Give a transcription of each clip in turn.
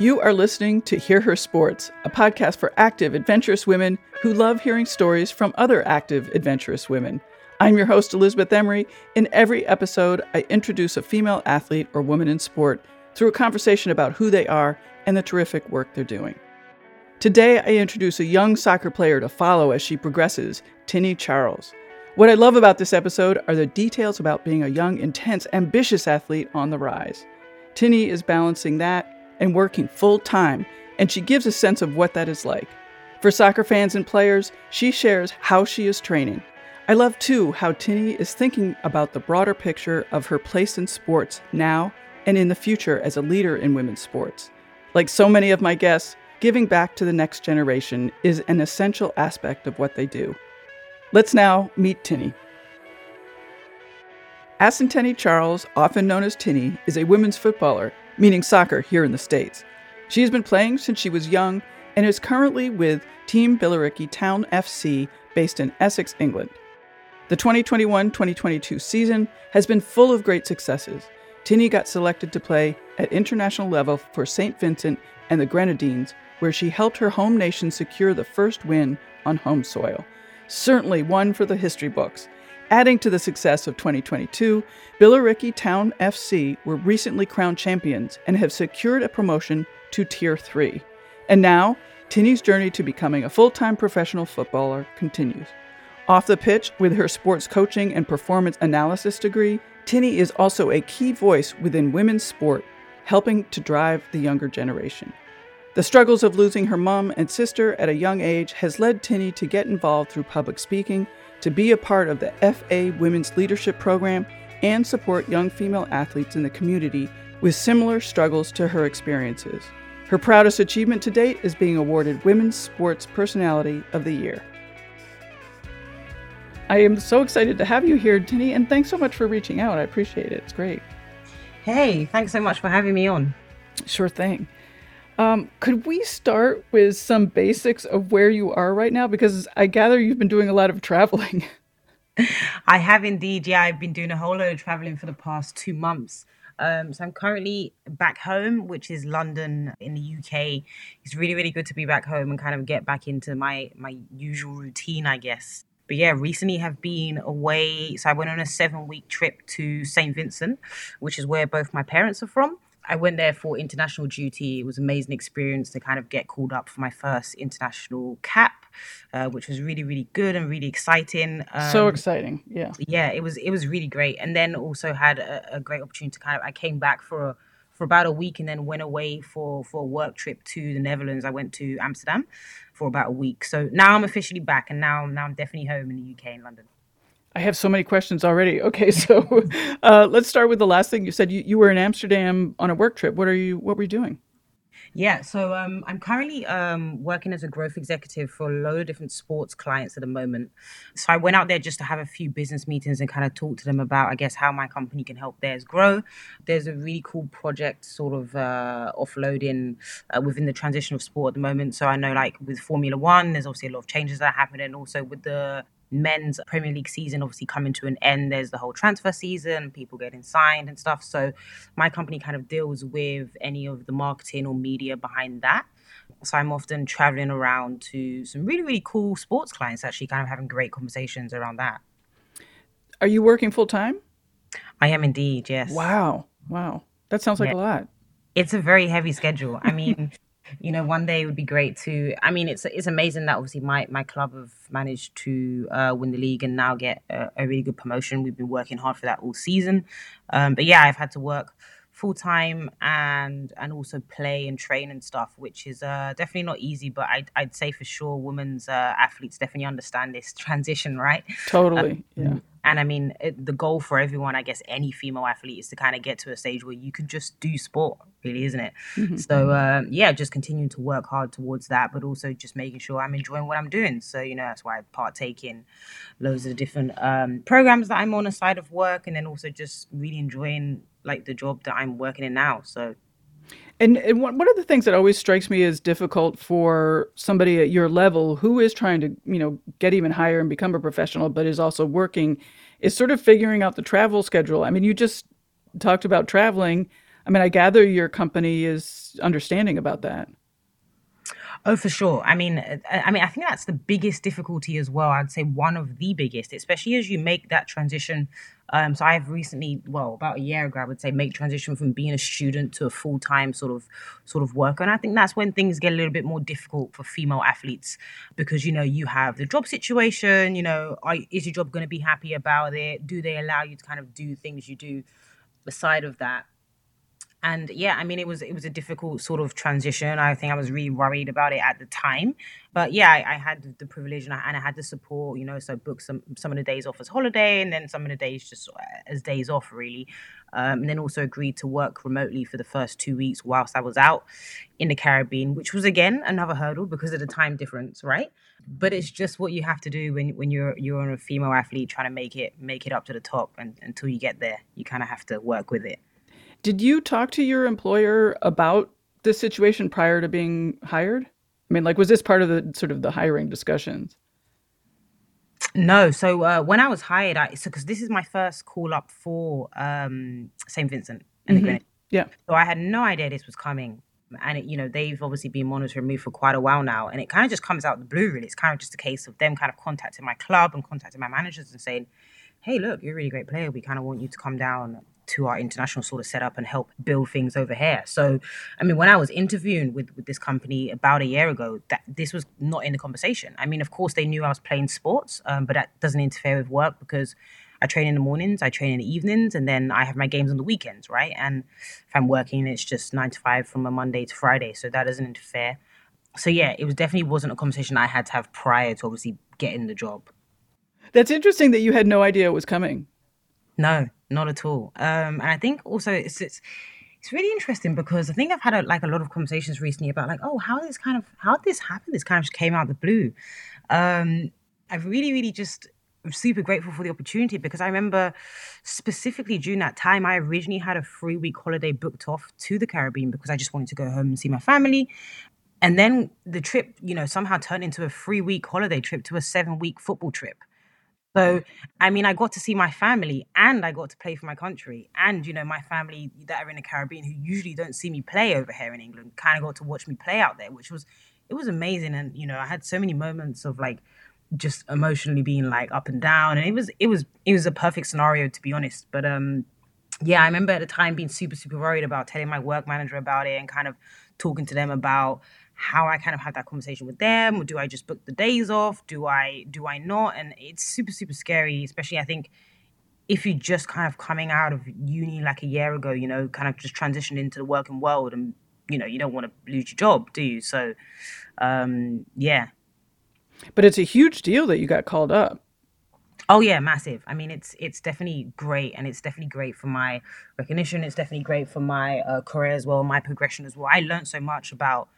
You are listening to Hear Her Sports, a podcast for active, adventurous women who love hearing stories from other active, adventurous women. I'm your host, Elizabeth Emery. In every episode, I introduce a female athlete or woman in sport through a conversation about who they are and the terrific work they're doing. Today, I introduce a young soccer player to follow as she progresses, Tinny Charles. What I love about this episode are the details about being a young, intense, ambitious athlete on the rise. Tinny is balancing that and working full time, and she gives a sense of what that is like. For soccer fans and players, she shares how she is training. I love too how Tinny is thinking about the broader picture of her place in sports now and in the future as a leader in women's sports. Like so many of my guests, giving back to the next generation is an essential aspect of what they do. Let's now meet Tinny. Asanteni Charles, often known as Tinny, is a women's footballer meaning soccer here in the States. She has been playing since she was young and is currently with Team Billericay Town FC based in Essex, England. The 2021 2022 season has been full of great successes. Tinny got selected to play at international level for St. Vincent and the Grenadines, where she helped her home nation secure the first win on home soil. Certainly one for the history books. Adding to the success of 2022, Billericay Town FC were recently crowned champions and have secured a promotion to Tier 3. And now, Tinny's journey to becoming a full time professional footballer continues. Off the pitch, with her sports coaching and performance analysis degree, Tinny is also a key voice within women's sport, helping to drive the younger generation. The struggles of losing her mom and sister at a young age has led Tinny to get involved through public speaking to be a part of the FA Women's Leadership Program and support young female athletes in the community with similar struggles to her experiences. Her proudest achievement to date is being awarded Women's Sports Personality of the Year. I am so excited to have you here, Tinny, and thanks so much for reaching out. I appreciate it. It's great. Hey, thanks so much for having me on. Sure thing. Um, could we start with some basics of where you are right now? Because I gather you've been doing a lot of traveling. I have indeed. Yeah, I've been doing a whole load of traveling for the past two months. Um, so I'm currently back home, which is London in the UK. It's really, really good to be back home and kind of get back into my my usual routine, I guess. But yeah, recently have been away. So I went on a seven week trip to St. Vincent, which is where both my parents are from. I went there for international duty. It was an amazing experience to kind of get called up for my first international cap, uh, which was really, really good and really exciting. Um, so exciting, yeah. Yeah, it was it was really great, and then also had a, a great opportunity to kind of. I came back for a, for about a week and then went away for for a work trip to the Netherlands. I went to Amsterdam for about a week. So now I'm officially back, and now now I'm definitely home in the UK in London. I have so many questions already. Okay, so uh, let's start with the last thing you said. You, you were in Amsterdam on a work trip. What are you? What were you doing? Yeah, so um, I'm currently um, working as a growth executive for a load of different sports clients at the moment. So I went out there just to have a few business meetings and kind of talk to them about, I guess, how my company can help theirs grow. There's a really cool project sort of uh, offloading uh, within the transition of sport at the moment. So I know, like with Formula One, there's obviously a lot of changes that are happening. Also with the men's Premier League season obviously coming to an end. There's the whole transfer season, people getting signed and stuff. So my company kind of deals with any of the marketing or media behind that. So I'm often traveling around to some really, really cool sports clients, actually kind of having great conversations around that. Are you working full time? I am indeed, yes. Wow. Wow. That sounds like yeah. a lot. It's a very heavy schedule. I mean, you know, one day it would be great to. I mean, it's it's amazing that obviously my my club have managed to uh, win the league and now get a, a, really good promotion. We've been working hard for that all season, um, but yeah, I've had to work full time and and also play and train and stuff, which is uh, definitely not easy. But I'd I'd say for sure, women's uh, athletes definitely understand this transition, right? Totally, um, yeah. And I mean, it, the goal for everyone, I guess, any female athlete is to kind of get to a stage where you can just do sport, really, isn't it? Mm-hmm. So, uh, yeah, just continuing to work hard towards that, but also just making sure I'm enjoying what I'm doing. So, you know, that's why I partake in loads of different um, programs that I'm on aside of work, and then also just really enjoying like the job that I'm working in now. So, and, and one, one of the things that always strikes me as difficult for somebody at your level who is trying to, you know, get even higher and become a professional, but is also working, is sort of figuring out the travel schedule. I mean, you just talked about traveling. I mean, I gather your company is understanding about that. Oh, for sure. I mean, uh, I mean, I think that's the biggest difficulty as well. I'd say one of the biggest, especially as you make that transition. Um, so I've recently, well, about a year ago, I would say, make transition from being a student to a full time sort of sort of worker, and I think that's when things get a little bit more difficult for female athletes because you know you have the job situation. You know, are, is your job going to be happy about it? Do they allow you to kind of do things you do beside of that? And yeah i mean it was it was a difficult sort of transition. I think i was really worried about it at the time. But yeah i, I had the privilege and I, and I, had the support you know so booked some some of the days off as holiday and then some of the days just uh, as days off really. Um, and then also agreed to work remotely for the first two weeks whilst i was out in the caribbean which was again another hurdle because of the time difference right? But it's just what you have to do when, when you're you're a female athlete trying to make it make it up to the top and until you get there. You kind of have to work with it did you talk to your employer about this situation prior to being hired? I mean, like, was this part of the sort of the hiring discussions? No. So uh, when I was hired, I so because this is my first call up for um, St. Vincent and mm-hmm. Grenadines. Yeah. So I had no idea this was coming. And it, you know they've obviously been monitoring me for quite a while now, and it kind of just comes out the blue. Really, it's kind of just a case of them kind of contacting my club and contacting my managers and saying, "Hey, look, you're a really great player. We kind of want you to come down to our international sort of setup and help build things over here. So, I mean, when I was interviewing with, with this company about a year ago, that this was not in the conversation. I mean, of course, they knew I was playing sports, um, but that doesn't interfere with work because I train in the mornings, I train in the evenings, and then I have my games on the weekends, right? And if I'm working, it's just nine to five from a Monday to Friday, so that doesn't interfere. So yeah, it was definitely wasn't a conversation I had to have prior to obviously getting the job. That's interesting that you had no idea it was coming. No, not at all. Um, and I think also it's it's it's really interesting because I think I've had a, like a lot of conversations recently about like, oh, how this kind of how this happened. This kind of just came out of the blue. Um, I've really, really just I'm super grateful for the opportunity because I remember specifically during that time, I originally had a three week holiday booked off to the Caribbean because I just wanted to go home and see my family. And then the trip, you know, somehow turned into a three week holiday trip to a seven week football trip. So, I mean, I got to see my family and I got to play for my country. And, you know, my family that are in the Caribbean who usually don't see me play over here in England kind of got to watch me play out there, which was, it was amazing. And, you know, I had so many moments of like just emotionally being like up and down. And it was, it was, it was a perfect scenario to be honest. But, um, yeah, I remember at the time being super, super worried about telling my work manager about it and kind of talking to them about how I kind of have that conversation with them, or do I just book the days off? Do I do I not? And it's super super scary, especially I think if you're just kind of coming out of uni like a year ago, you know, kind of just transitioned into the working world, and you know you don't want to lose your job, do you? So, um, yeah. But it's a huge deal that you got called up. Oh yeah, massive. I mean, it's it's definitely great, and it's definitely great for my recognition. It's definitely great for my uh, career as well, my progression as well. I learned so much about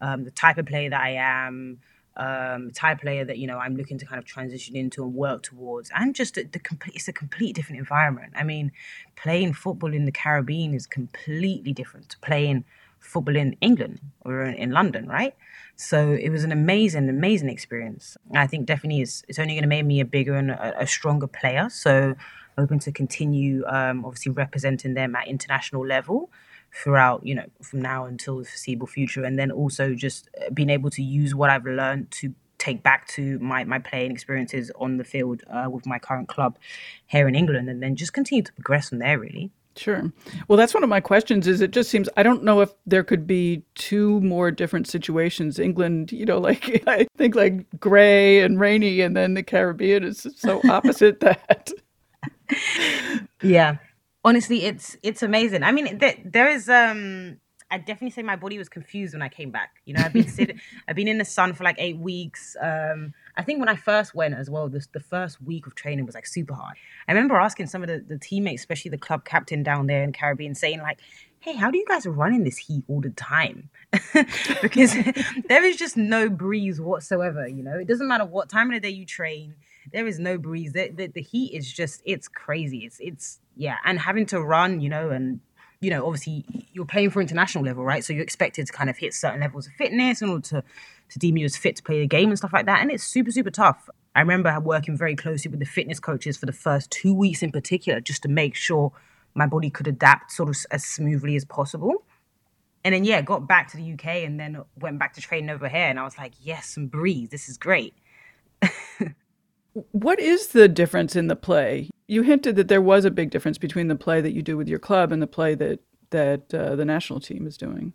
um, the type of player that I am, um, type player that you know I'm looking to kind of transition into and work towards, and just the, the complete. It's a complete different environment. I mean, playing football in the Caribbean is completely different to playing football in England or in, London, right? So it was an amazing, amazing experience. I think definitely is it's only going to make me a bigger and a, a stronger player. So hoping to continue, um, obviously representing them at international level throughout, you know, from now until the foreseeable future. And then also just uh, being able to use what I've learned to take back to my, my playing experiences on the field uh, with my current club here in England and then just continue to progress from there, really. Sure. Well, that's one of my questions is it just seems I don't know if there could be two more different situations. England, you know, like I think like gray and rainy and then the Caribbean is so opposite that. yeah honestly, it's it's amazing. I mean, there, there is um I definitely say my body was confused when I came back. You know, I've been sitting, I've been in the sun for like eight weeks. Um, I think when I first went as well, this the first week of training was like super hard. I remember asking some of the, the teammates, especially the club captain down there in Caribbean, saying like, "Hey, how do you guys run in this heat all the time?" because there is just no breeze whatsoever. You know, it doesn't matter what time of the day you train. There is no breeze. The, the, the heat is just it's crazy. It's it's yeah, and having to run, you know, and you know, obviously you're playing for international level, right? So you're expected to kind of hit certain levels of fitness in order to to deem you as fit to play the game and stuff like that. And it's super, super tough. I remember working very closely with the fitness coaches for the first two weeks in particular, just to make sure my body could adapt sort of as smoothly as possible. And then yeah, got back to the UK and then went back to training over here and I was like, yes, and breathe. This is great. what is the difference in the play? You hinted that there was a big difference between the play that you do with your club and the play that that uh, the national team is doing.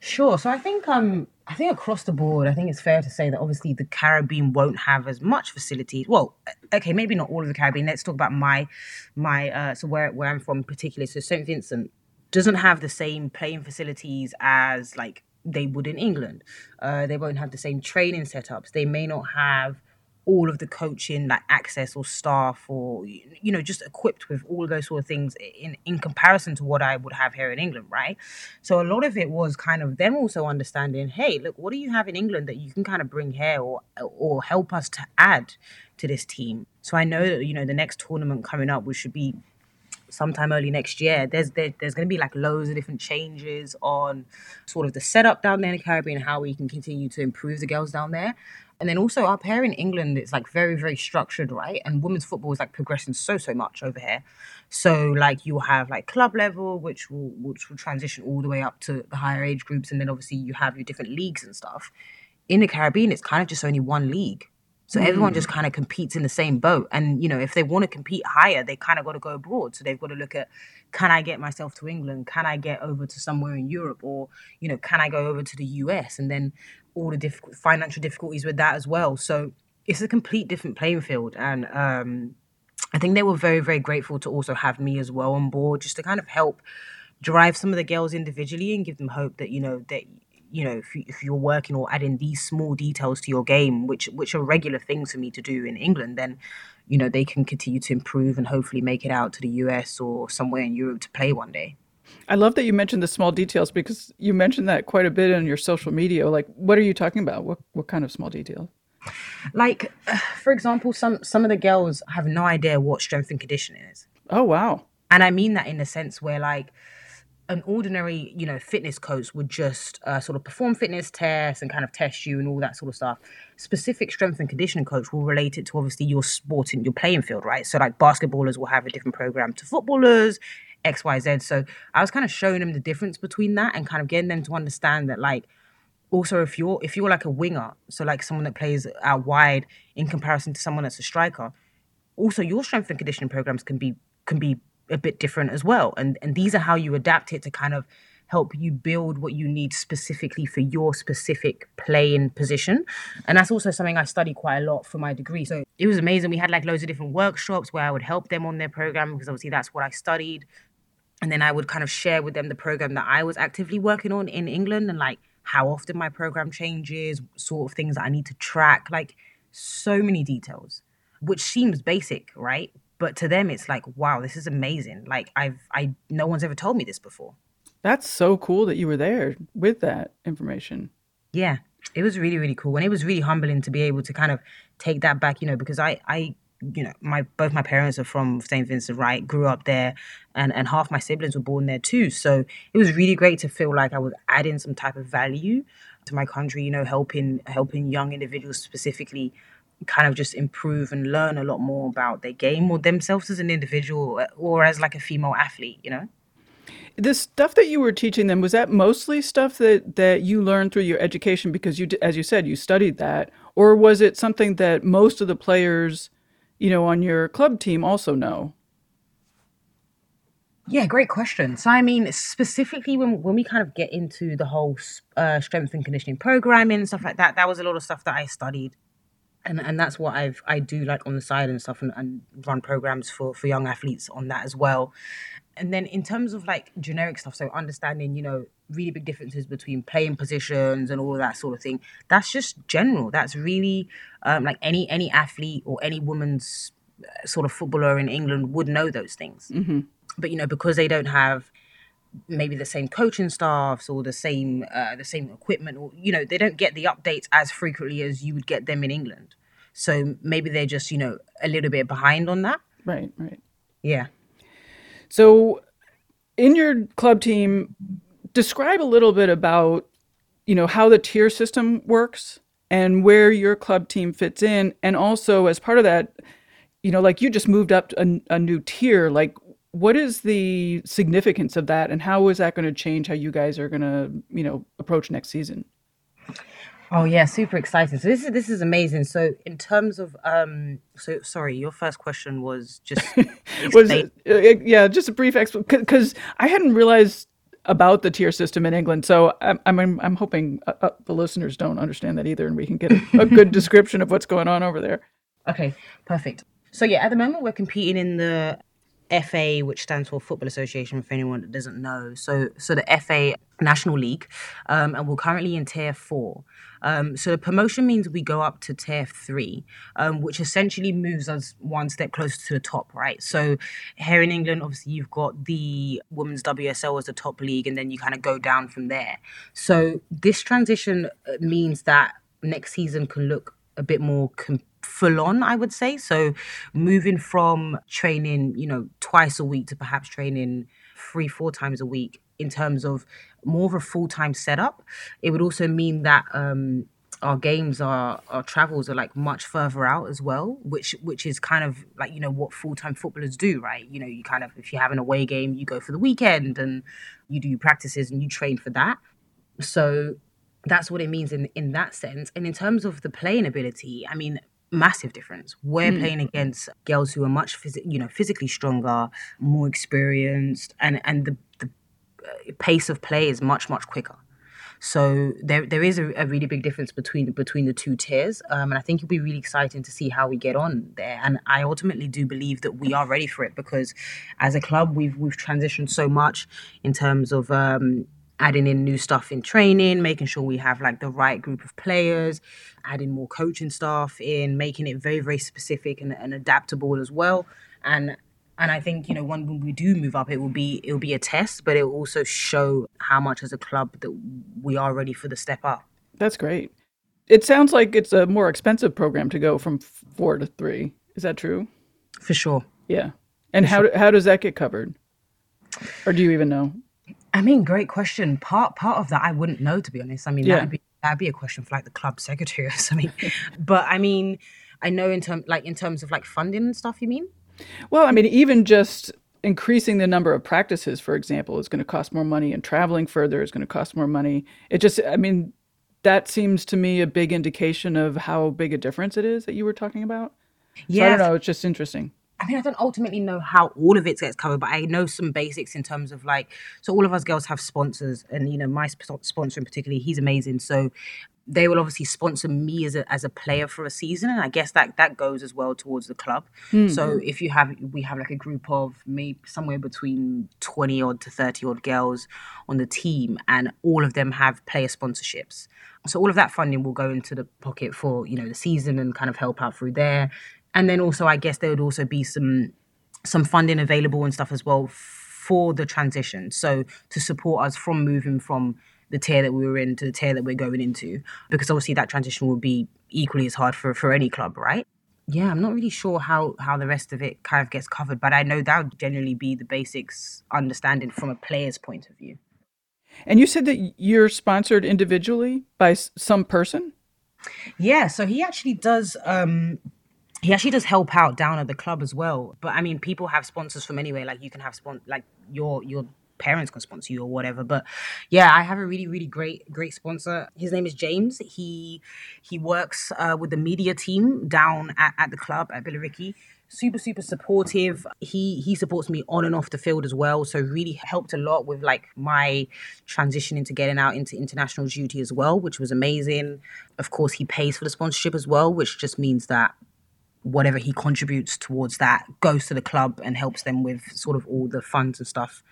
Sure. So I think um I think across the board, I think it's fair to say that obviously the Caribbean won't have as much facilities. Well, okay, maybe not all of the Caribbean. Let's talk about my my uh so where where I'm from particularly. So St. Vincent doesn't have the same playing facilities as like they would in England. Uh, they won't have the same training setups. They may not have all of the coaching like access or staff or you know just equipped with all those sort of things in in comparison to what I would have here in England right? So a lot of it was kind of them also understanding hey look what do you have in England that you can kind of bring here or or help us to add to this team? So I know that you know the next tournament coming up which should be sometime early next year there's there, there's going to be like loads of different changes on sort of the setup down there in the caribbean how we can continue to improve the girls down there and then also up here in England, it's like very, very structured, right? And women's football is like progressing so, so much over here. So like you'll have like club level, which will which will transition all the way up to the higher age groups, and then obviously you have your different leagues and stuff. In the Caribbean, it's kind of just only one league. So mm. everyone just kind of competes in the same boat. And, you know, if they want to compete higher, they kind of got to go abroad. So they've got to look at can I get myself to England? Can I get over to somewhere in Europe? Or, you know, can I go over to the US? And then all the difficult financial difficulties with that as well. So it's a complete different playing field. And um, I think they were very, very grateful to also have me as well on board, just to kind of help drive some of the girls individually and give them hope that you know that you know if, if you're working or adding these small details to your game which which are regular things for me to do in england then you know they can continue to improve and hopefully make it out to the us or somewhere in europe to play one day I love that you mentioned the small details because you mentioned that quite a bit on your social media. Like, what are you talking about? What what kind of small details? Like, uh, for example, some some of the girls have no idea what strength and conditioning is. Oh wow! And I mean that in the sense where like an ordinary, you know, fitness coach would just uh, sort of perform fitness tests and kind of test you and all that sort of stuff. Specific strength and conditioning coach will relate it to obviously your sport and your playing field, right? So like basketballers will have a different program to footballers, X, Y, Z. So I was kind of showing them the difference between that and kind of getting them to understand that like also if you're if you're like a winger, so like someone that plays out wide in comparison to someone that's a striker, also your strength and conditioning programs can be can be a bit different as well. And and these are how you adapt it to kind of help you build what you need specifically for your specific playing position. And that's also something I study quite a lot for my degree. So it was amazing. We had like loads of different workshops where I would help them on their program because obviously that's what I studied and then I would kind of share with them the program that I was actively working on in England and like how often my program changes, sort of things that I need to track, like so many details, which seems basic, right? But to them, it's like, wow, this is amazing. Like I've, I, no one's ever told me this before. That's so cool that you were there with that information. Yeah, it was really, really cool, and it was really humbling to be able to kind of take that back, you know, because I, I you know, my both my parents are from St. Vincent, right? Grew up there, and and half my siblings were born there too. So it was really great to feel like I was adding some type of value to my country. You know, helping helping young individuals specifically kind of just improve and learn a lot more about their game or themselves as an individual or as like a female athlete. You know. The stuff that you were teaching them was that mostly stuff that that you learned through your education because you, as you said, you studied that, or was it something that most of the players you know, on your club team also know? Yeah, great question. So, I mean, specifically when when we kind of get into the whole uh, strength and conditioning programming and stuff like that, that was a lot of stuff that I studied, and and that's what I've I do like on the side and stuff, and, and run programs for for young athletes on that as well. And then in terms of like generic stuff, so understanding, you know, really big differences between playing positions and all that sort of thing. That's just general. That's really um, like any any athlete or any woman's uh, sort of footballer in England would know those things. Mm-hmm. But you know, because they don't have maybe the same coaching staffs or the same uh, the same equipment, or you know, they don't get the updates as frequently as you would get them in England. So maybe they're just you know a little bit behind on that. Right. Right. Yeah. So, in your club team, describe a little bit about you know how the tier system works and where your club team fits in. And also as part of that you know like you just moved up a, a new tier. Like what is the significance of that? And how is that going to change how you guys are going to you know approach next season Oh yeah, super exciting. So this is this is amazing. So in terms of um, so sorry, your first question was just was uh, yeah, just a brief explanation because I hadn't realized about the tier system in England. So I'm I'm, I'm hoping uh, uh, the listeners don't understand that either, and we can get a, a good description of what's going on over there. Okay, perfect. So yeah, at the moment we're competing in the FA, which stands for Football Association, for anyone that doesn't know. So, so the FA National League, um, and we're currently in Tier Four. Um, so the promotion means we go up to Tier Three, um, which essentially moves us one step closer to the top, right? So here in England, obviously you've got the Women's WSL as the top league, and then you kind of go down from there. So this transition uh, means that next season can look a bit more. Full on, I would say. So moving from training, you know, twice a week to perhaps training three, four times a week in terms of more of a full time setup. It would also mean that um, our games our our travels are like much further out as well which which is kind of like you know what full-time footballers do right you know you kind of if you have an away game you go for the weekend and you do practices and you train for that so that's what it means in in that sense and in terms of the playing ability i mean massive difference. We're mm. playing against girls who are much, phys- you know, physically stronger, more experienced, and and the pace of play is much much quicker. So there there is a, a really big difference between between the two tiers, um, and I think it'll be really exciting to see how we get on there. And I ultimately do believe that we are ready for it because, as a club, we've we've transitioned so much in terms of um, adding in new stuff in training, making sure we have like the right group of players, adding more coaching staff in, making it very, very specific and, and adaptable as well. And and I think you know when we do move up, it will be it will be a test, but it will also show how much as a club that we are ready for the step up. That's great. It sounds like it's a more expensive program to go from four to three. Is that true? For sure. Yeah. And for how sure. how does that get covered? Or do you even know? I mean, great question. Part part of that I wouldn't know to be honest. I mean, yeah. that'd be that'd be a question for like the club secretary or something. but I mean, I know in terms like in terms of like funding and stuff. You mean? Well, I mean, even just increasing the number of practices, for example, is going to cost more money, and traveling further is going to cost more money. It just, I mean, that seems to me a big indication of how big a difference it is that you were talking about. Yeah, so I don't know. It's just interesting. I mean, I don't ultimately know how all of it gets covered, but I know some basics in terms of like, so all of us girls have sponsors, and you know, my sp- sponsor in particular, he's amazing. So they will obviously sponsor me as a as a player for a season, and I guess that that goes as well towards the club. Mm-hmm. So if you have, we have like a group of maybe somewhere between twenty odd to thirty odd girls on the team, and all of them have player sponsorships. So all of that funding will go into the pocket for you know the season and kind of help out through there and then also I guess there would also be some some funding available and stuff as well for the transition. So to support us from moving from the tier that we were in to the tier that we're going into, because obviously that transition will be equally as hard for for any club, right? Yeah, I'm not really sure how how the rest of it kind of gets covered, but I know that would generally be the basics understanding from a player's point of view. And you said that you're sponsored individually by some person? Yeah, so he actually does um he actually does help out down at the club as well. But I mean, people have sponsors from anywhere. Like you can have spon like your your parents can sponsor you or whatever. But yeah, I have a really really great great sponsor. His name is James. He he works uh, with the media team down at, at the club at Billericay. Super super supportive. He he supports me on and off the field as well. So really helped a lot with like my transition into getting out into international duty as well, which was amazing. Of course, he pays for the sponsorship as well, which just means that whatever he contributes towards that goes to the club and helps them with sort of all the funds and stuff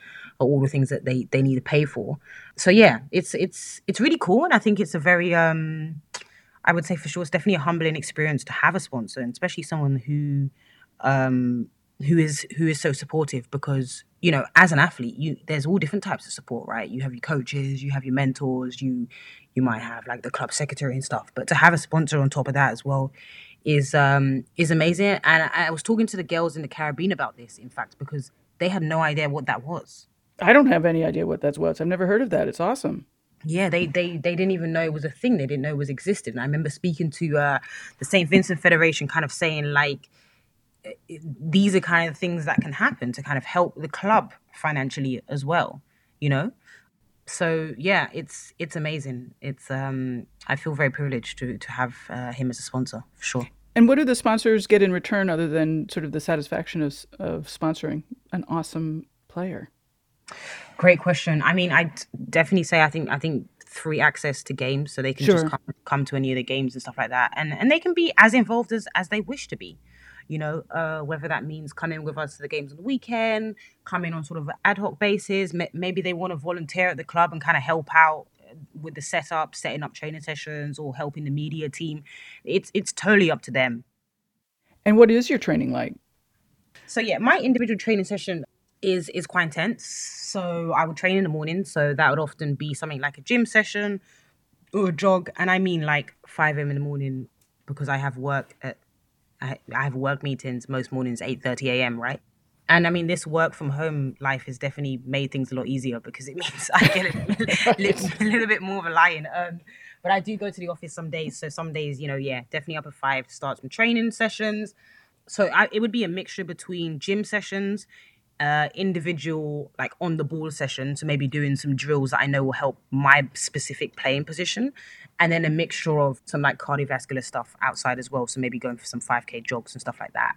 or all the things that they they need to pay for. So yeah it's it's it's really cool and i think it's a very um i would say for sure it's definitely a humbling experience to have a sponsor and especially someone who um who is who is so supportive because you know as an athlete you there's all different types of support right? You have your coaches you have your mentors you you might have like the club secretary and stuff but to have a sponsor on top of that as well is um is amazing. And I, I was talking to the girls in the Caribbean about this, in fact, because they had no idea what that was. I don't have any idea what that was. I've never heard of that. It's awesome. Yeah, they they they didn't even know it was a thing. They didn't know it was existed. And I remember speaking to uh, the St. Vincent Federation, kind of saying like, these are kind of things that can happen to kind of help the club financially as well, you know? So yeah, it's it's amazing. It's um I feel very privileged to to have uh, him as a sponsor for sure. And what do the sponsors get in return other than sort of the satisfaction of of sponsoring an awesome player? Great question. I mean, I definitely say I think I think free access to games so they can sure. just come, come to any of the games and stuff like that and and they can be as involved as as they wish to be you know, uh, whether that means coming with us to the games on the weekend, coming on sort of an ad hoc basis. Maybe they want to volunteer at the club and kind of help out uh, with the setup, setting up training sessions, or helping the media team. It's it's totally up to them. And what is your training like? So yeah, my individual training session is is quite intense. So I would train in the morning. So that would often be something like a gym session or a jog, and I mean like five a.m. in the morning because I have work at I, I have work meetings most mornings, 8.30 a.m., right? And I mean, this work from home life has definitely made things a lot easier because it means I get a, little, a little bit more of a lie-in. Um, but I do go to the office some days. So some days, you know, yeah, definitely up at five, start some training sessions. So I, it would be a mixture between gym sessions, uh, individual, like on the ball session. So maybe doing some drills that I know will help my specific playing position and then a mixture of some like cardiovascular stuff outside as well. So maybe going for some 5K jogs and stuff like that.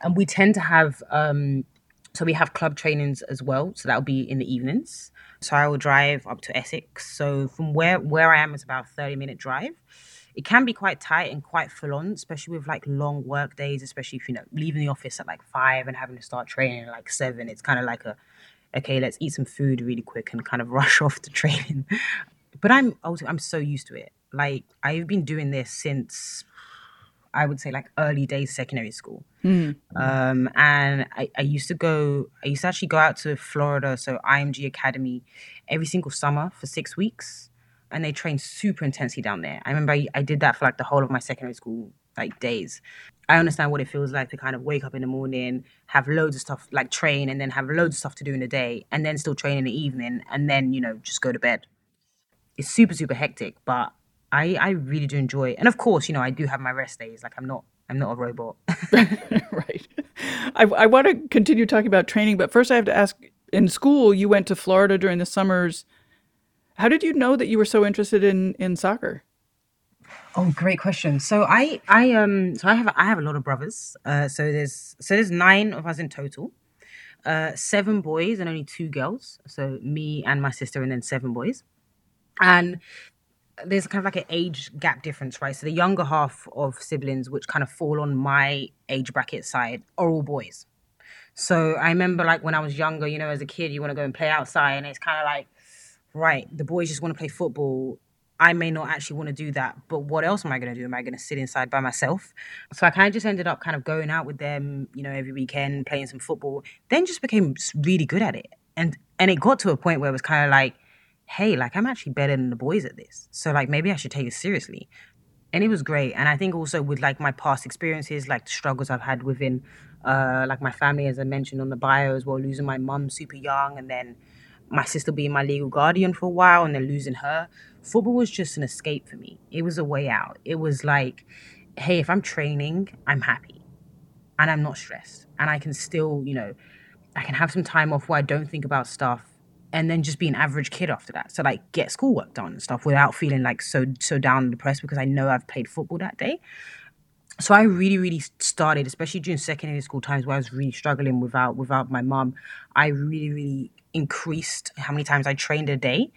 And we tend to have, um, so we have club trainings as well. So that'll be in the evenings. So I will drive up to Essex. So from where where I am, it's about a 30 minute drive. It can be quite tight and quite full on, especially with like long work days, especially if you know leaving the office at like five and having to start training at like seven. It's kind of like a okay, let's eat some food really quick and kind of rush off to training but I'm also I'm so used to it. Like I've been doing this since I would say like early days secondary school. Mm. Um, and I, I used to go, I used to actually go out to Florida, so IMG Academy, every single summer for six weeks. And they train super intensely down there. I remember I, I did that for like the whole of my secondary school like days. I understand what it feels like to kind of wake up in the morning, have loads of stuff like train, and then have loads of stuff to do in the day, and then still train in the evening, and then you know just go to bed it's super super hectic, but I I really do enjoy it. And of course, you know, I do have my rest days. Like I'm not I'm not a robot. right. I I want to continue talking about training, but first I have to ask. In school, you went to Florida during the summers. How did you know that you were so interested in in soccer? Oh, great question. So I I um so I have I have a lot of brothers. Uh, so there's so there's nine of us in total. Uh, seven boys and only two girls. So me and my sister, and then seven boys and there's kind of like an age gap difference, right? So the younger half of siblings, which kind of fall on my age bracket side, are all boys. So I remember like when I was younger, you know, as a kid, you want to go and play outside, and it's kind of like, right, the boys just want to play football. I may not actually want to do that, but what else am I going to do? Am I going to sit inside by myself? So I kind of just ended up kind of going out with them, you know, every weekend, playing some football. Then just became really good at it, and and it got to a point where it was kind of like hey, like I'm actually better than the boys at this. So like maybe I should take it seriously. And it was great. And I think also with like my past experiences, like the struggles I've had within uh like my family, as I mentioned on the bio as well, losing my mum super young and then my sister being my legal guardian for a while and then losing her. Football was just an escape for me. It was a way out. It was like, hey, if I'm training, I'm happy and I'm not stressed. And I can still, you know, I can have some time off where I don't think about stuff and then just be an average kid after that. So like get schoolwork done and stuff without feeling like so so down and depressed because I know I've played football that day. So I really, really started, especially during secondary school times where I was really struggling without without my mom. I really, really increased how many times I trained a day.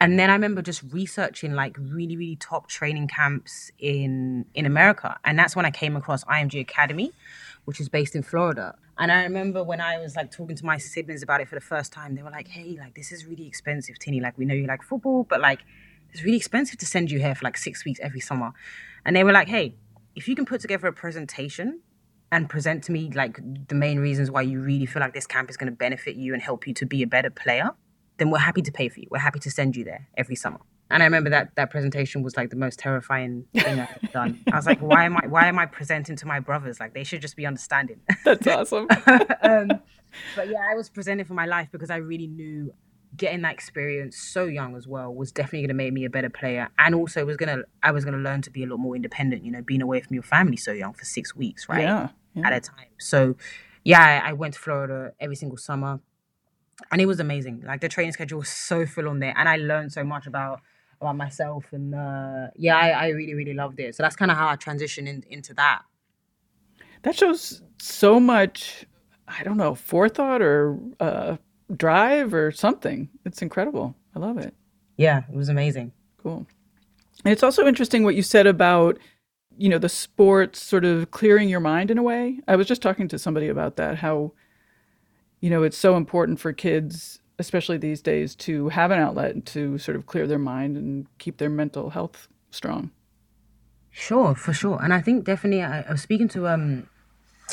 And then I remember just researching like really, really top training camps in in America. And that's when I came across IMG Academy, which is based in Florida. And I remember when I was like talking to my siblings about it for the first time, they were like, "Hey, like this is really expensive, Tinny. Like we know you like football, but like it's really expensive to send you here for like six weeks every summer." And they were like, "Hey, if you can put together a presentation and present to me like the main reasons why you really feel like this camp is going to benefit you and help you to be a better player, then we're happy to pay for you. We're happy to send you there every summer." And I remember that that presentation was like the most terrifying thing I've done. I was like, why am I why am I presenting to my brothers? Like they should just be understanding. That's awesome. um, but yeah, I was presenting for my life because I really knew getting that experience so young as well was definitely going to make me a better player and also was going to i was going to learn to be a lot more independent you know being away from your family so young for six weeks right yeah yeah. at a time. So, yeah, I, I went to Florida every single summer, and it was amazing. Like the training schedule was so full on there, and I learned so much about about myself. And uh, yeah, I, I really really loved it. So that's kind of how I transitioned in, into that. That shows so much. I don't know forethought or uh, drive or something. It's incredible. I love it. Yeah, it was amazing. Cool. And it's also interesting what you said about, you know, the sports sort of clearing your mind in a way. I was just talking to somebody about that, how, you know, it's so important for kids, especially these days, to have an outlet to sort of clear their mind and keep their mental health strong. Sure, for sure. And I think definitely I, I was speaking to um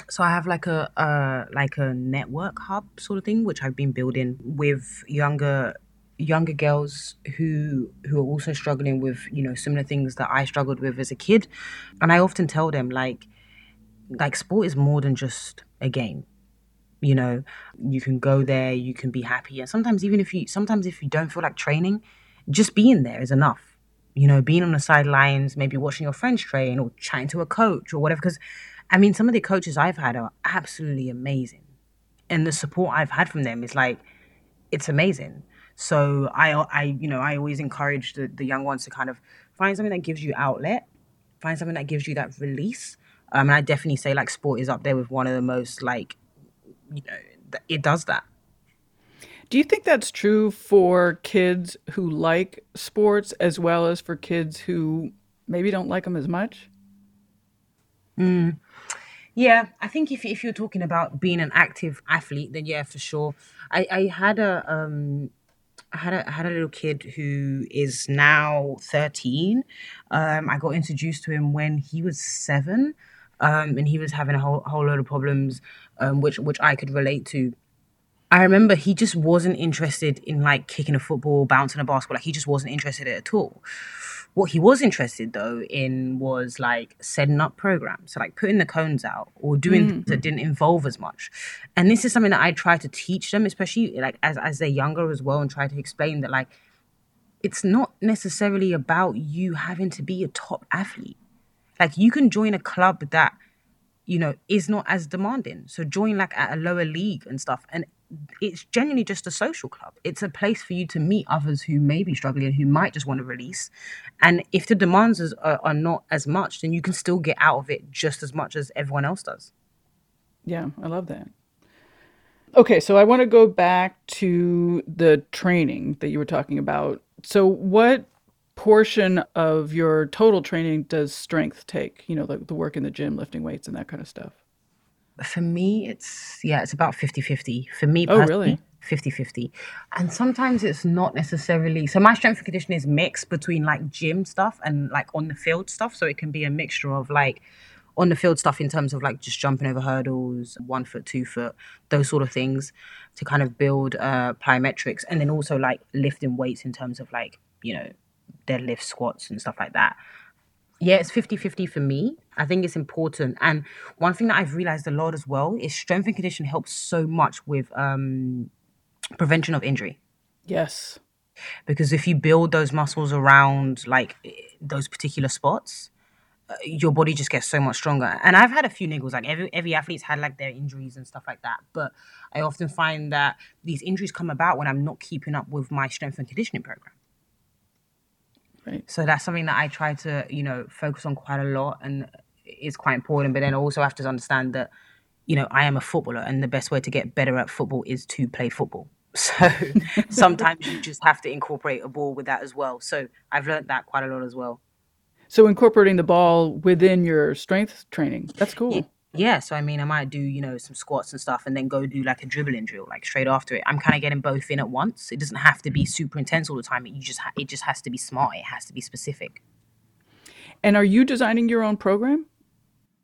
so I have like a uh like a network hub sort of thing which I've been building with younger younger girls who who are also struggling with you know similar things that I struggled with as a kid and I often tell them like like sport is more than just a game you know you can go there you can be happy. And sometimes even if you sometimes if you don't feel like training just being there is enough. You know being on the sidelines maybe watching your friends train or chatting to a coach or whatever. Because I mean some of the coaches I've had are absolutely amazing. And the support I've had from them is like it's amazing. So I, I, you know, I always encourage the, the young ones to kind of find something that gives you outlet, find something that gives you that release. Um, and I definitely say like sport is up there with one of the most like, you know, it does that. Do you think that's true for kids who like sports as well as for kids who maybe don't like them as much? Mm. Yeah, I think if if you're talking about being an active athlete, then yeah, for sure. I I had a um I had a I had a little kid who is now 13. Um, I got introduced to him when he was seven, um, and he was having a whole whole load of problems, um, which which I could relate to. I remember he just wasn't interested in like kicking a football, bouncing a basketball. Like he just wasn't interested in it at all. What he was interested though in was like setting up programs, so like putting the cones out or doing mm. that didn't involve as much. And this is something that I try to teach them, especially like as as they're younger as well, and try to explain that like it's not necessarily about you having to be a top athlete. Like you can join a club that you know is not as demanding. So join like at a lower league and stuff, and it's genuinely just a social club. It's a place for you to meet others who may be struggling, who might just want to release. And if the demands are, are not as much, then you can still get out of it just as much as everyone else does. Yeah, I love that. Okay, so I want to go back to the training that you were talking about. So, what portion of your total training does strength take? You know, the, the work in the gym, lifting weights, and that kind of stuff? For me it's yeah it's about 50-50 for me oh really? 50-50 and sometimes it's not necessarily so my strength and conditioning is mixed between like gym stuff and like on the field stuff. So it can be a mixture of like on the field stuff in terms of like just jumping over hurdles one foot two foot those sort of things to kind of build uh plyometrics. And then also like lifting weights in terms of like you know deadlift squats and stuff like that yeah, it's 50 50 for me. I think it's important. And one thing that I've realized a lot as well is strength and condition helps so much with um, prevention of injury. Yes. Because if you build those muscles around like those particular spots, uh, your body just gets so much stronger. And I've had a few niggles. Like every every athlete's had like their injuries and stuff like that. But I often find that these injuries come about when I'm not keeping up with my strength and conditioning program. Right. So that's something that I try to, you know, focus on quite a lot and is quite important. But then also have to understand that, you know, I am a footballer and the best way to get better at football is to play football. So sometimes you just have to incorporate a ball with that as well. So I've learned that quite a lot as well. So incorporating the ball within your strength training, that's cool. Yeah, so I mean, I might do you know some squats and stuff, and then go do like a dribbling drill, like straight after it. I'm kind of getting both in at once. It doesn't have to be super intense all the time. It you just ha- it just has to be smart. It has to be specific. And are you designing your own program?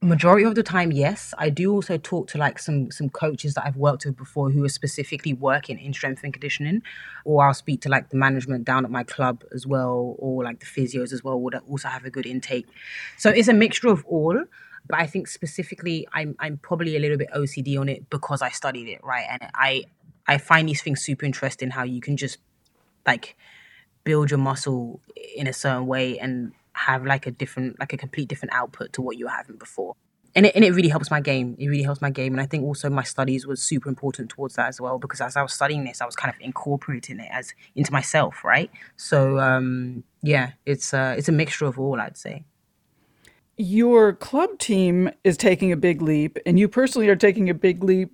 Majority of the time, yes. I do also talk to like some some coaches that I've worked with before who are specifically working in strength and conditioning, or I'll speak to like the management down at my club as well, or like the physios as well would also have a good intake. So it's a mixture of all but I think specifically I'm I'm probably a little bit OCD on it because I studied it, right? And I I find these things super interesting how you can just like build your muscle in a certain way and have like a different like a complete different output to what you were having before. and it, and it really helps my game. It really helps my game, and I think also my studies was super important towards that as well because as I was studying this, I was kind of incorporating it as into myself, right? So um, yeah, it's uh, it's a mixture of all, I'd say. Your club team is taking a big leap, and you personally are taking a big leap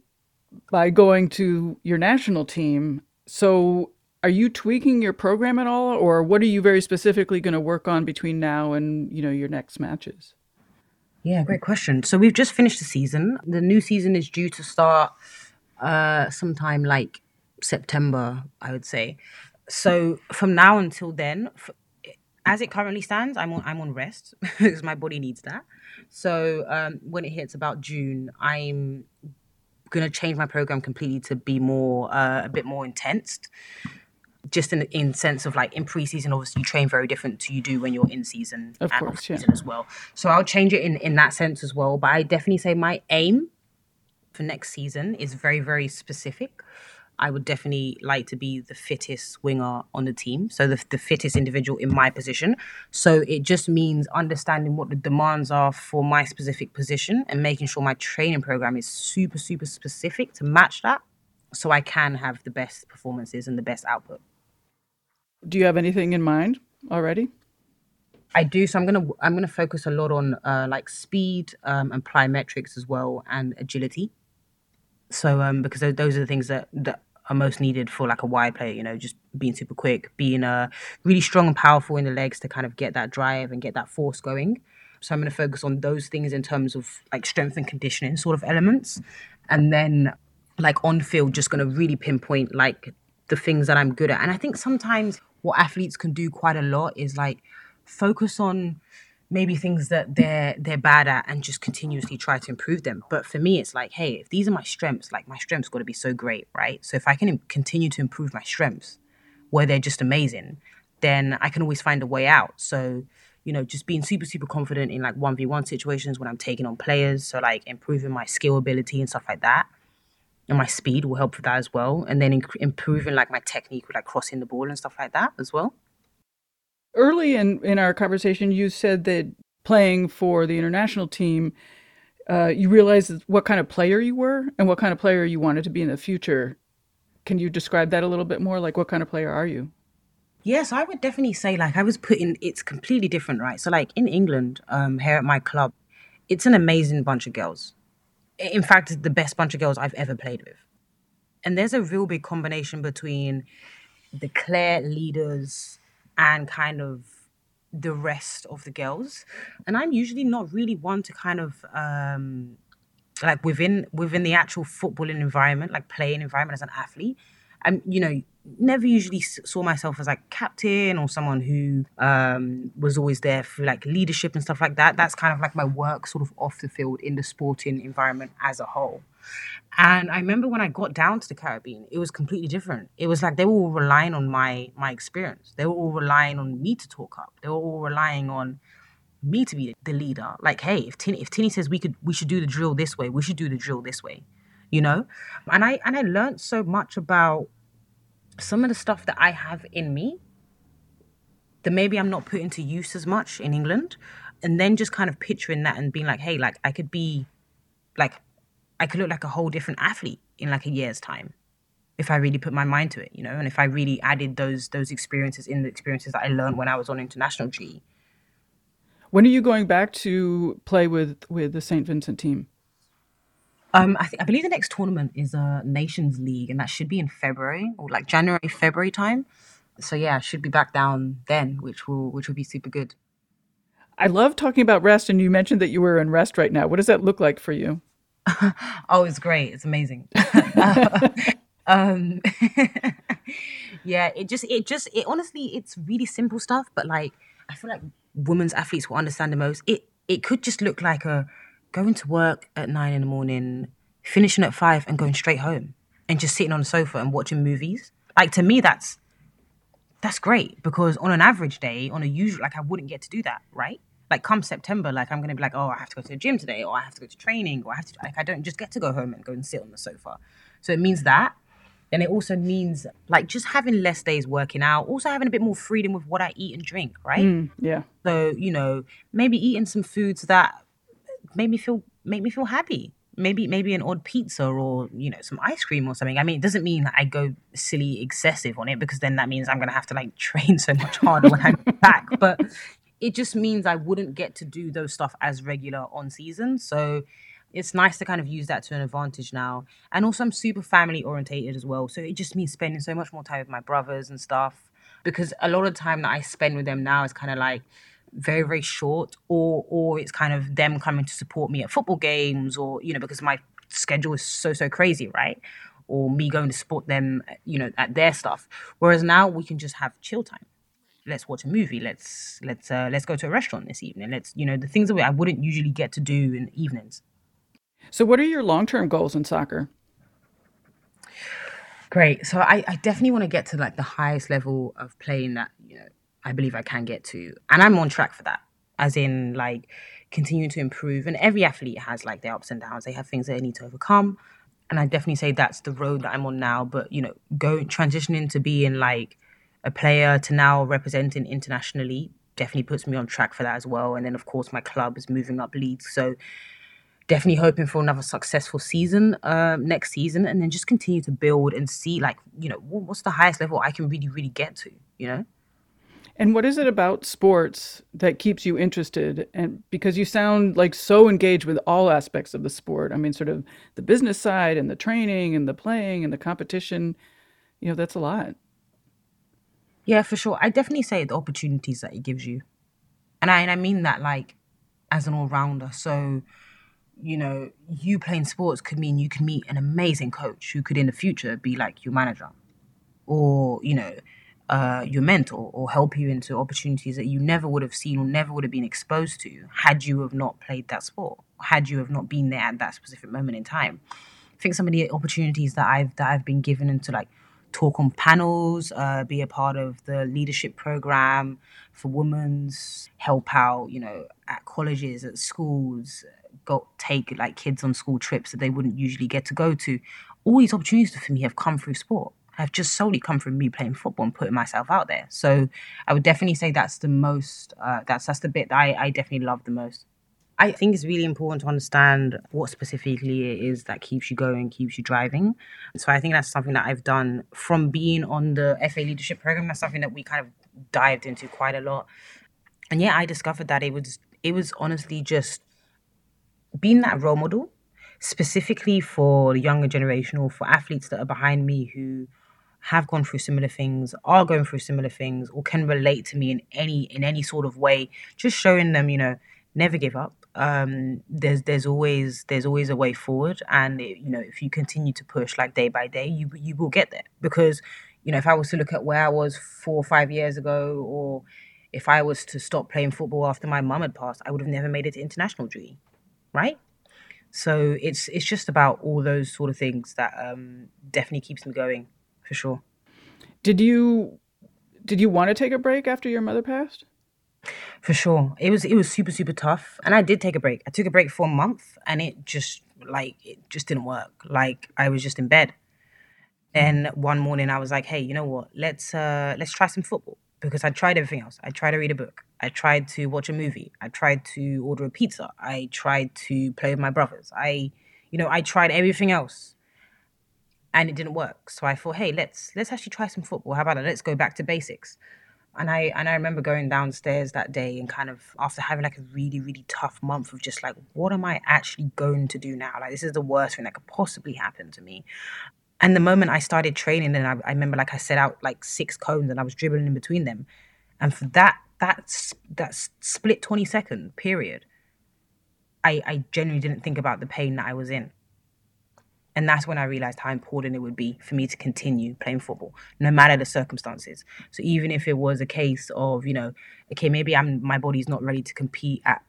by going to your national team. So, are you tweaking your program at all, or what are you very specifically going to work on between now and you know your next matches? Yeah, great question. So we've just finished the season. The new season is due to start uh, sometime like September, I would say. So from now until then, as it currently stands, I'm on I'm on rest because my body needs that. So um, when it hits about June, I'm gonna change my program completely to be more uh, a bit more intense just in in sense of like in preseason, obviously you train very different to you do when you're in season of and course, off season yeah. as well. So I'll change it in in that sense as well. But I definitely say my aim for next season is very very specific. I would definitely like to be the fittest winger on the team, so the, the fittest individual in my position. So it just means understanding what the demands are for my specific position and making sure my training program is super, super specific to match that so I can have the best performances and the best output. Do you have anything in mind already? I do. So I'm gonna I'm gonna focus a lot on uh, like speed um, and plyometrics as well and agility. So um, because those are the things that that are most needed for like a wide player. You know, just being super quick, being uh, really strong and powerful in the legs to kind of get that drive and get that force going. So I'm going to focus on those things in terms of like strength and conditioning sort of elements, and then like on field, just going to really pinpoint like the things that I'm good at. And I think sometimes what athletes can do quite a lot is like focus on maybe things that they're they're bad at and just continuously try to improve them. But for me, it's like, hey, if these are my strengths, like my strengths got to be so great, right? So if I can continue to improve my strengths, where they're just amazing, then I can always find a way out. So you know, just being super super confident in like one v one situations when I'm taking on players. So like improving my skill ability and stuff like that and my speed will help with that as well. And then inc- improving like my technique with like crossing the ball and stuff like that as well. Early in, in our conversation, you said that playing for the international team, uh, you realized what kind of player you were and what kind of player you wanted to be in the future. Can you describe that a little bit more? Like, what kind of player are you? Yes, I would definitely say like I was put in. It's completely different, right? So like in England, um, here at my club, it's an amazing bunch of girls in fact, the best bunch of girls I've ever played with. And there's a real big combination between the clear leaders and kind of the rest of the girls. And I'm usually not really one to kind of um, like within within the actual footballing environment, like playing environment as an athlete. I'm you know never usually saw myself as like captain or someone who um, was always there for like leadership and stuff like that. That's kind of like my work sort of off the field in the sporting environment as a whole. And I remember when I got down to the Caribbean, it was completely different. It was like they were all relying on my my experience. They were all relying on me to talk up. They were all relying on me to be the leader. Like, hey, if Tini, if Tini says we could we should do the drill this way, we should do the drill this way. You know? And I and I learned so much about some of the stuff that I have in me that maybe I'm not putting to use as much in England. And then just kind of picturing that and being like, hey, like I could be like I could look like a whole different athlete in like a year's time if I really put my mind to it, you know, and if I really added those those experiences in the experiences that I learned when I was on international G. When are you going back to play with with the St. Vincent team? Um, I, th- I believe the next tournament is a Nations League, and that should be in February or like January, February time. So yeah, should be back down then, which will which will be super good. I love talking about rest, and you mentioned that you were in rest right now. What does that look like for you? oh, it's great. It's amazing. um, yeah, it just it just it honestly it's really simple stuff, but like I feel like women's athletes will understand the most. It it could just look like a going to work at nine in the morning, finishing at five, and going straight home, and just sitting on the sofa and watching movies. Like to me, that's that's great because on an average day, on a usual, like I wouldn't get to do that, right? Like come September, like I'm gonna be like, oh, I have to go to the gym today, or I have to go to training, or I have to like I don't just get to go home and go and sit on the sofa. So it means that. Then it also means like just having less days working out, also having a bit more freedom with what I eat and drink, right? Mm, yeah. So, you know, maybe eating some foods that made me feel make me feel happy maybe maybe an odd pizza or you know some ice cream or something. I mean, it doesn't mean that I go silly excessive on it because then that means I'm gonna have to like train so much harder when I'm back. But it just means I wouldn't get to do those stuff as regular on season. So it's nice to kind of use that to an advantage now. And also I'm super family orientated as well. So it just means spending so much more time with my brothers and stuff. Because a lot of time that I spend with them now is kind of like very very short or or it's kind of them coming to support me at football games or you know because my schedule is so so crazy right or me going to support them you know at their stuff whereas now we can just have chill time let's watch a movie let's let's uh, let's go to a restaurant this evening let's you know the things that i wouldn't usually get to do in evenings so what are your long-term goals in soccer great so i, I definitely want to get to like the highest level of playing that you know I believe I can get to. And I'm on track for that, as in like continuing to improve. And every athlete has like their ups and downs. They have things that they need to overcome. And I definitely say that's the road that I'm on now. But, you know, going transitioning to being like a player to now representing internationally definitely puts me on track for that as well. And then, of course, my club is moving up leagues. So, definitely hoping for another successful season um, next season and then just continue to build and see like you know what's the highest level i can really really get to you know and what is it about sports that keeps you interested? And because you sound like so engaged with all aspects of the sport. I mean, sort of the business side and the training and the playing and the competition. You know, that's a lot. Yeah, for sure. I definitely say the opportunities that it gives you. And I and I mean that like as an all rounder. So, you know, you playing sports could mean you can meet an amazing coach who could in the future be like your manager. Or, you know, uh, your mentor or help you into opportunities that you never would have seen or never would have been exposed to had you have not played that sport, had you have not been there at that specific moment in time. I think some of the opportunities that I've that I've been given into like talk on panels, uh, be a part of the leadership program for women's, help out, you know, at colleges, at schools, go take like kids on school trips that they wouldn't usually get to go to. All these opportunities for me have come through sport have just solely come from me playing football and putting myself out there. So I would definitely say that's the most uh, that's that's the bit that I, I definitely love the most. I think it's really important to understand what specifically it is that keeps you going, keeps you driving. So I think that's something that I've done from being on the FA leadership program. That's something that we kind of dived into quite a lot. And yeah, I discovered that it was it was honestly just being that role model specifically for the younger generation or for athletes that are behind me who have gone through similar things, are going through similar things, or can relate to me in any in any sort of way. Just showing them, you know, never give up. Um, there's there's always there's always a way forward, and it, you know if you continue to push like day by day, you you will get there. Because you know if I was to look at where I was four or five years ago, or if I was to stop playing football after my mum had passed, I would have never made it to international duty, right? So it's it's just about all those sort of things that um, definitely keeps me going for sure. Did you did you want to take a break after your mother passed? For sure. It was it was super super tough and I did take a break. I took a break for a month and it just like it just didn't work. Like I was just in bed. Then one morning I was like, "Hey, you know what? Let's uh let's try some football." Because I tried everything else. I tried to read a book. I tried to watch a movie. I tried to order a pizza. I tried to play with my brothers. I you know, I tried everything else and it didn't work. So I thought, hey, let's let's actually try some football. How about it? Let's go back to basics. And I and I remember going downstairs that day and kind of after having like a really really tough month of just like what am I actually going to do now? Like this is the worst thing that could possibly happen to me. And the moment I started training, and I, I remember like I set out like six cones and I was dribbling in between them, and for that that that split twenty second period, I I genuinely didn't think about the pain that I was in. And that's when I realized how important it would be for me to continue playing football, no matter the circumstances. So even if it was a case of, you know, okay, maybe I'm my body's not ready to compete at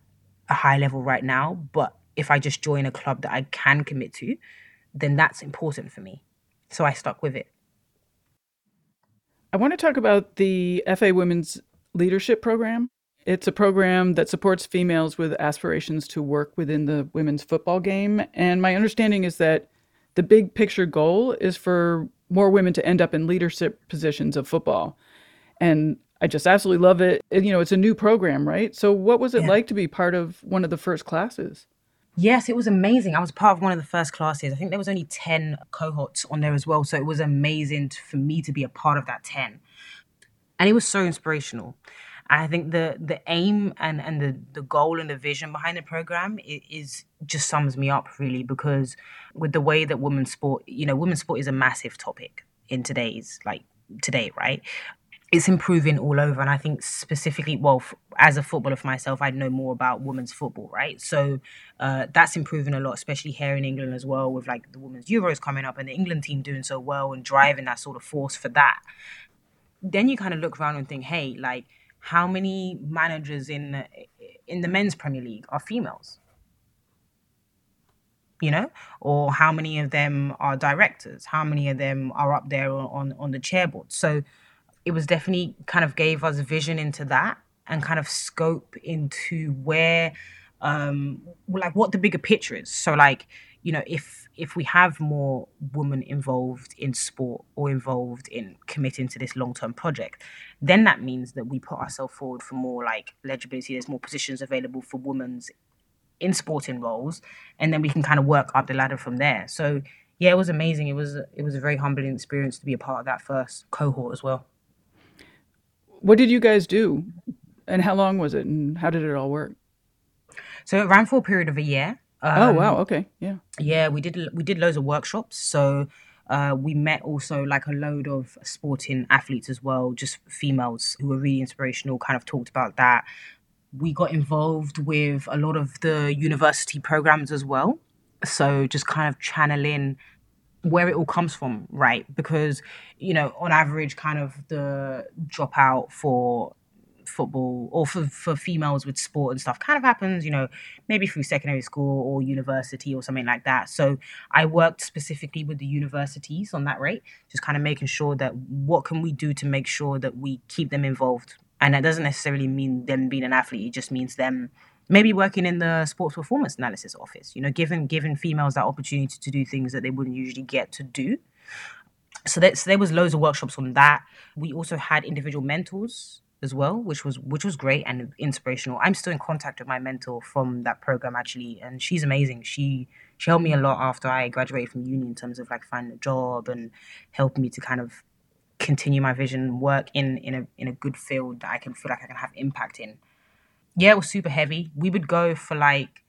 a high level right now, but if I just join a club that I can commit to, then that's important for me. So I stuck with it. I want to talk about the FA Women's Leadership Program. It's a program that supports females with aspirations to work within the women's football game. And my understanding is that the big picture goal is for more women to end up in leadership positions of football. And I just absolutely love it. You know, it's a new program, right? So, what was it yeah. like to be part of one of the first classes? Yes, it was amazing. I was part of one of the first classes. I think there was only 10 cohorts on there as well. So it was amazing for me to be a part of that 10. And it was so inspirational. I think the the aim and, and the, the goal and the vision behind the program is, is just sums me up really because with the way that women's sport, you know, women's sport is a massive topic in today's like today, right? It's improving all over, and I think specifically, well, f- as a footballer for myself, I know more about women's football, right? So uh, that's improving a lot, especially here in England as well, with like the women's Euros coming up and the England team doing so well and driving that sort of force for that. Then you kind of look around and think, hey, like how many managers in in the men's Premier League are females? You know, or how many of them are directors? How many of them are up there on on the chairboard? So it was definitely kind of gave us vision into that and kind of scope into where um like what the bigger picture is. So like you know if if we have more women involved in sport or involved in committing to this long-term project then that means that we put ourselves forward for more like legibility there's more positions available for women's in sporting roles and then we can kind of work up the ladder from there. So yeah it was amazing. It was it was a very humbling experience to be a part of that first cohort as well. What did you guys do? And how long was it and how did it all work? So it ran for a period of a year um, oh wow! Okay, yeah. Yeah, we did we did loads of workshops. So uh, we met also like a load of sporting athletes as well, just females who were really inspirational. Kind of talked about that. We got involved with a lot of the university programs as well. So just kind of channeling where it all comes from, right? Because you know, on average, kind of the dropout for football or for, for females with sport and stuff kind of happens, you know, maybe through secondary school or university or something like that. So I worked specifically with the universities on that rate, just kind of making sure that what can we do to make sure that we keep them involved. And that doesn't necessarily mean them being an athlete, it just means them maybe working in the sports performance analysis office, you know, giving giving females that opportunity to do things that they wouldn't usually get to do. So, that, so there was loads of workshops on that. We also had individual mentors as well, which was which was great and inspirational. I'm still in contact with my mentor from that program actually, and she's amazing. She she helped me a lot after I graduated from uni in terms of like finding a job and helping me to kind of continue my vision, work in in a in a good field that I can feel like I can have impact in. Yeah, it was super heavy. We would go for like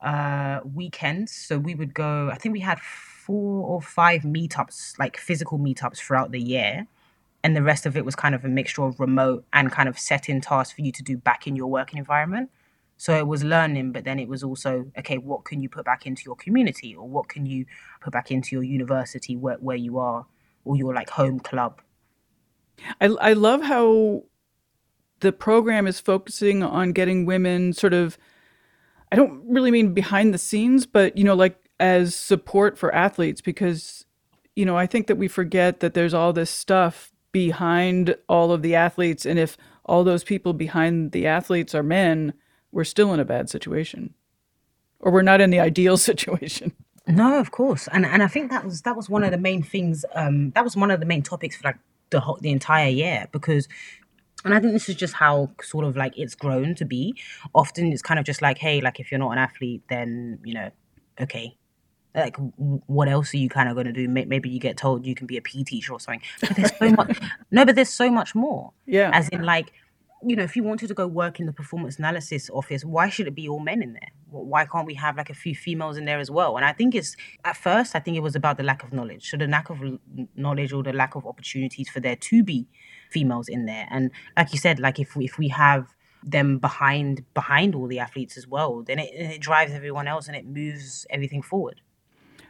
uh weekends, so we would go. I think we had four or five meetups, like physical meetups throughout the year and the rest of it was kind of a mixture of remote and kind of setting tasks for you to do back in your working environment. So it was learning, but then it was also okay. What can you put back into your community, or what can you put back into your university where where you are, or your like home club? I I love how the program is focusing on getting women sort of. I don't really mean behind the scenes, but you know, like as support for athletes, because you know I think that we forget that there's all this stuff behind all of the athletes and if all those people behind the athletes are men we're still in a bad situation. Or we're not in the ideal situation. No of course. And and i think that was that was one of the main things um that was one of the main topics for like the whole the entire year because and I think this is just how sort of like it's grown to be. Often it's kind of just like, hey, like if you're not an athlete, then you know, okay, like what else are you kind of going to do maybe you get told you can be a p teacher or something. But there's so much no but there's so much more. Yeah. As in like you know if you wanted to go work in the performance analysis office why should it be all men in there? Why can't we have like a few females in there as well? And i think it's at first i think it was about the lack of knowledge. So the lack of knowledge or the lack of opportunities for there to be females in there. And like you said like if we, if we have them behind behind all the athletes as well then it, it drives everyone else and it moves everything forward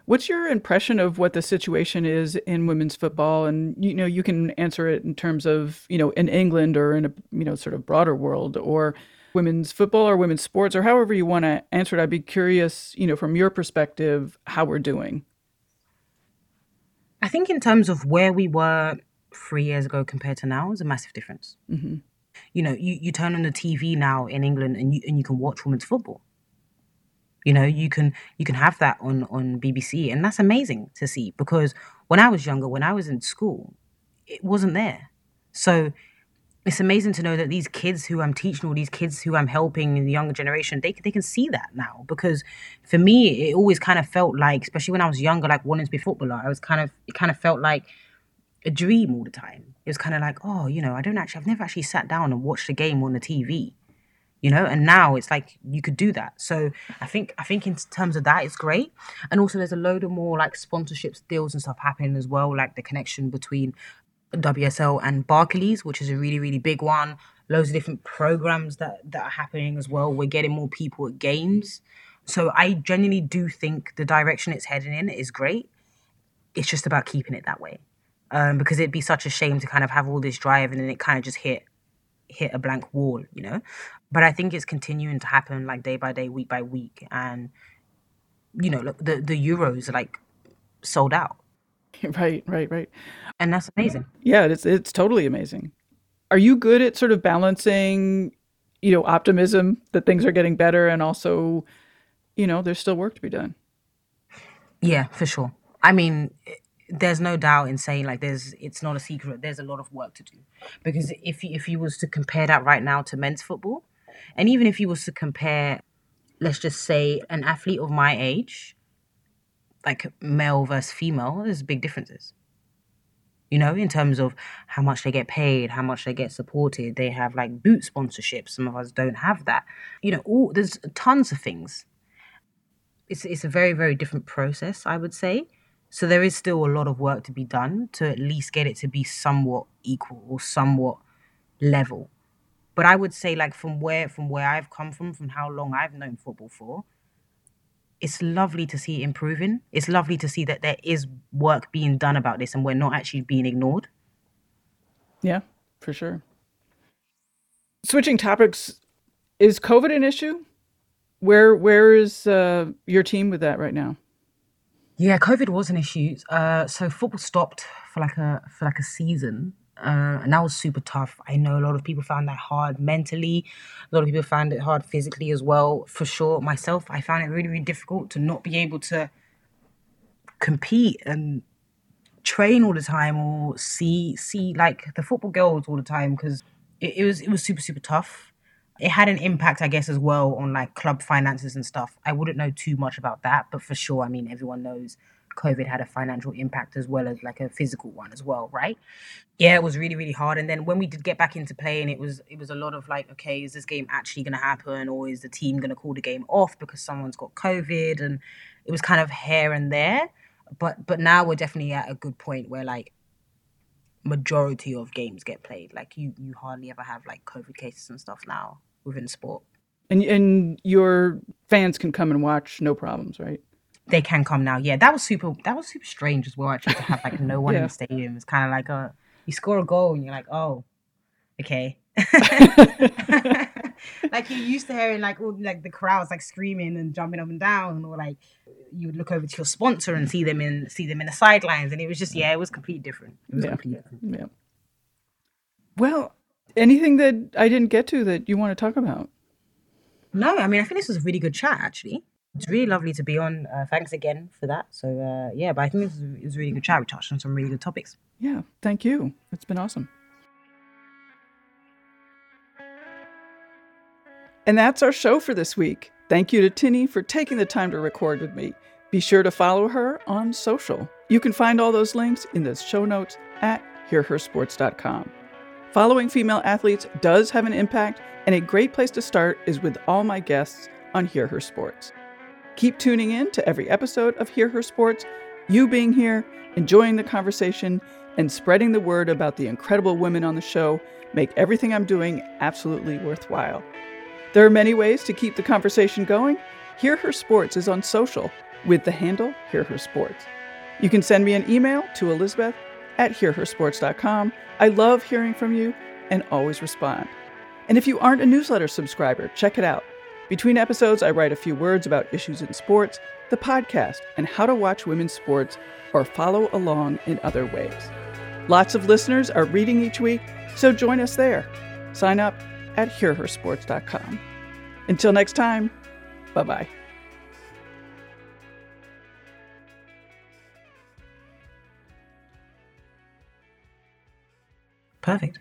What's your impression of what the situation is in women's football? And you know, you can answer it in terms of you know in England or in a you know sort of broader world or women's football or women's sports or however you want to answer it. I'd be curious, you know, from your perspective, how we're doing. I think in terms of where we were three years ago compared to now is a massive difference. Mm-hmm. You know, you, you turn on the TV now in England and you and you can watch women's football. You know, you can you can have that on on BBC, and that's amazing to see because when I was younger, when I was in school, it wasn't there. So it's amazing to know that these kids who I'm teaching, all these kids who I'm helping in the younger generation, they they can see that now. Because for me, it always kind of felt like, especially when I was younger, like wanting to be a footballer, I was kind of it kind of felt like a dream all the time. It was kind of like, oh, you know, I don't actually, I've never actually sat down and watched a game on the TV, you know. And now it's like you could do that. So I think I think in terms of that, it's great. And also, there's a load of more like sponsorships deals and stuff happening as well, like the connection between WSL and Barclays, which is a really, really big one. Loads of different programs that, that are happening as well. We're getting more people at games. So I genuinely do think the direction it's heading in is great. It's just about keeping it that way. Um, because it'd be such a shame to kind of have all this drive and then it kind of just hit hit a blank wall, you know. But I think it's continuing to happen like day by day, week by week, and you know, look, the the Euros are like sold out. Right, right, right. And that's amazing. Yeah, it's it's totally amazing. Are you good at sort of balancing, you know, optimism that things are getting better and also, you know, there's still work to be done? Yeah, for sure. I mean, there's no doubt in saying like there's it's not a secret. There's a lot of work to do because if if you was to compare that right now to men's football, and even if you was to compare, let's just say an athlete of my age, like male versus female, there's big differences you know, in terms of how much they get paid, how much they get supported. They have like boot sponsorships. Some of us don't have that. You know, all there's tons of things. It's it's a very very different process, I would say. So there is still a lot of work to be done to at least get it to be somewhat equal or somewhat level. But I would say like from where from where I've come from, from how long I've known football for, it's lovely to see it improving. It's lovely to see that there is work being done about this and we're not actually being ignored. Yeah, for sure. Switching topics, is COVID an issue? Where where is uh, your team with that right now? Yeah, COVID was an issue. Uh, so football stopped for like a for like a season, uh, and that was super tough. I know a lot of people found that hard mentally. A lot of people found it hard physically as well. For sure, myself, I found it really, really difficult to not be able to compete and train all the time or see see like the football girls all the time because it, it was it was super super tough. It had an impact, I guess, as well on like club finances and stuff. I wouldn't know too much about that, but for sure, I mean, everyone knows COVID had a financial impact as well as like a physical one as well, right? Yeah, it was really, really hard. And then when we did get back into playing, it was it was a lot of like, okay, is this game actually gonna happen or is the team gonna call the game off because someone's got COVID? And it was kind of here and there. But but now we're definitely at a good point where like majority of games get played. Like you you hardly ever have like COVID cases and stuff now within sport. And and your fans can come and watch no problems, right? they can come now. Yeah, that was super. That was super strange as well. Actually, to have like no one yeah. in the stadium. It's kind of like a you score a goal and you're like, oh, okay. like you used to hearing like all like the crowds like screaming and jumping up and down, or like you would look over to your sponsor and see them in see them in the sidelines, and it was just yeah, it was completely different. It was yeah. completely different. Yeah. Well, anything that I didn't get to that you want to talk about? No, I mean I think this was a really good chat actually. It's really lovely to be on. Uh, thanks again for that. So uh, yeah, but I think it was a really good chat. We touched on some really good topics. Yeah, thank you. It's been awesome. And that's our show for this week. Thank you to Tinny for taking the time to record with me. Be sure to follow her on social. You can find all those links in the show notes at hearhersports.com. Following female athletes does have an impact, and a great place to start is with all my guests on Hear Her Sports. Keep tuning in to every episode of Hear Her Sports, you being here, enjoying the conversation, and spreading the word about the incredible women on the show make everything I'm doing absolutely worthwhile. There are many ways to keep the conversation going. Hear Her Sports is on social with the handle Hear Her Sports. You can send me an email to Elizabeth at hearhersports.com. I love hearing from you and always respond. And if you aren't a newsletter subscriber, check it out. Between episodes, I write a few words about issues in sports, the podcast, and how to watch women's sports or follow along in other ways. Lots of listeners are reading each week, so join us there. Sign up at hearhersports.com. Until next time, bye bye. Perfect.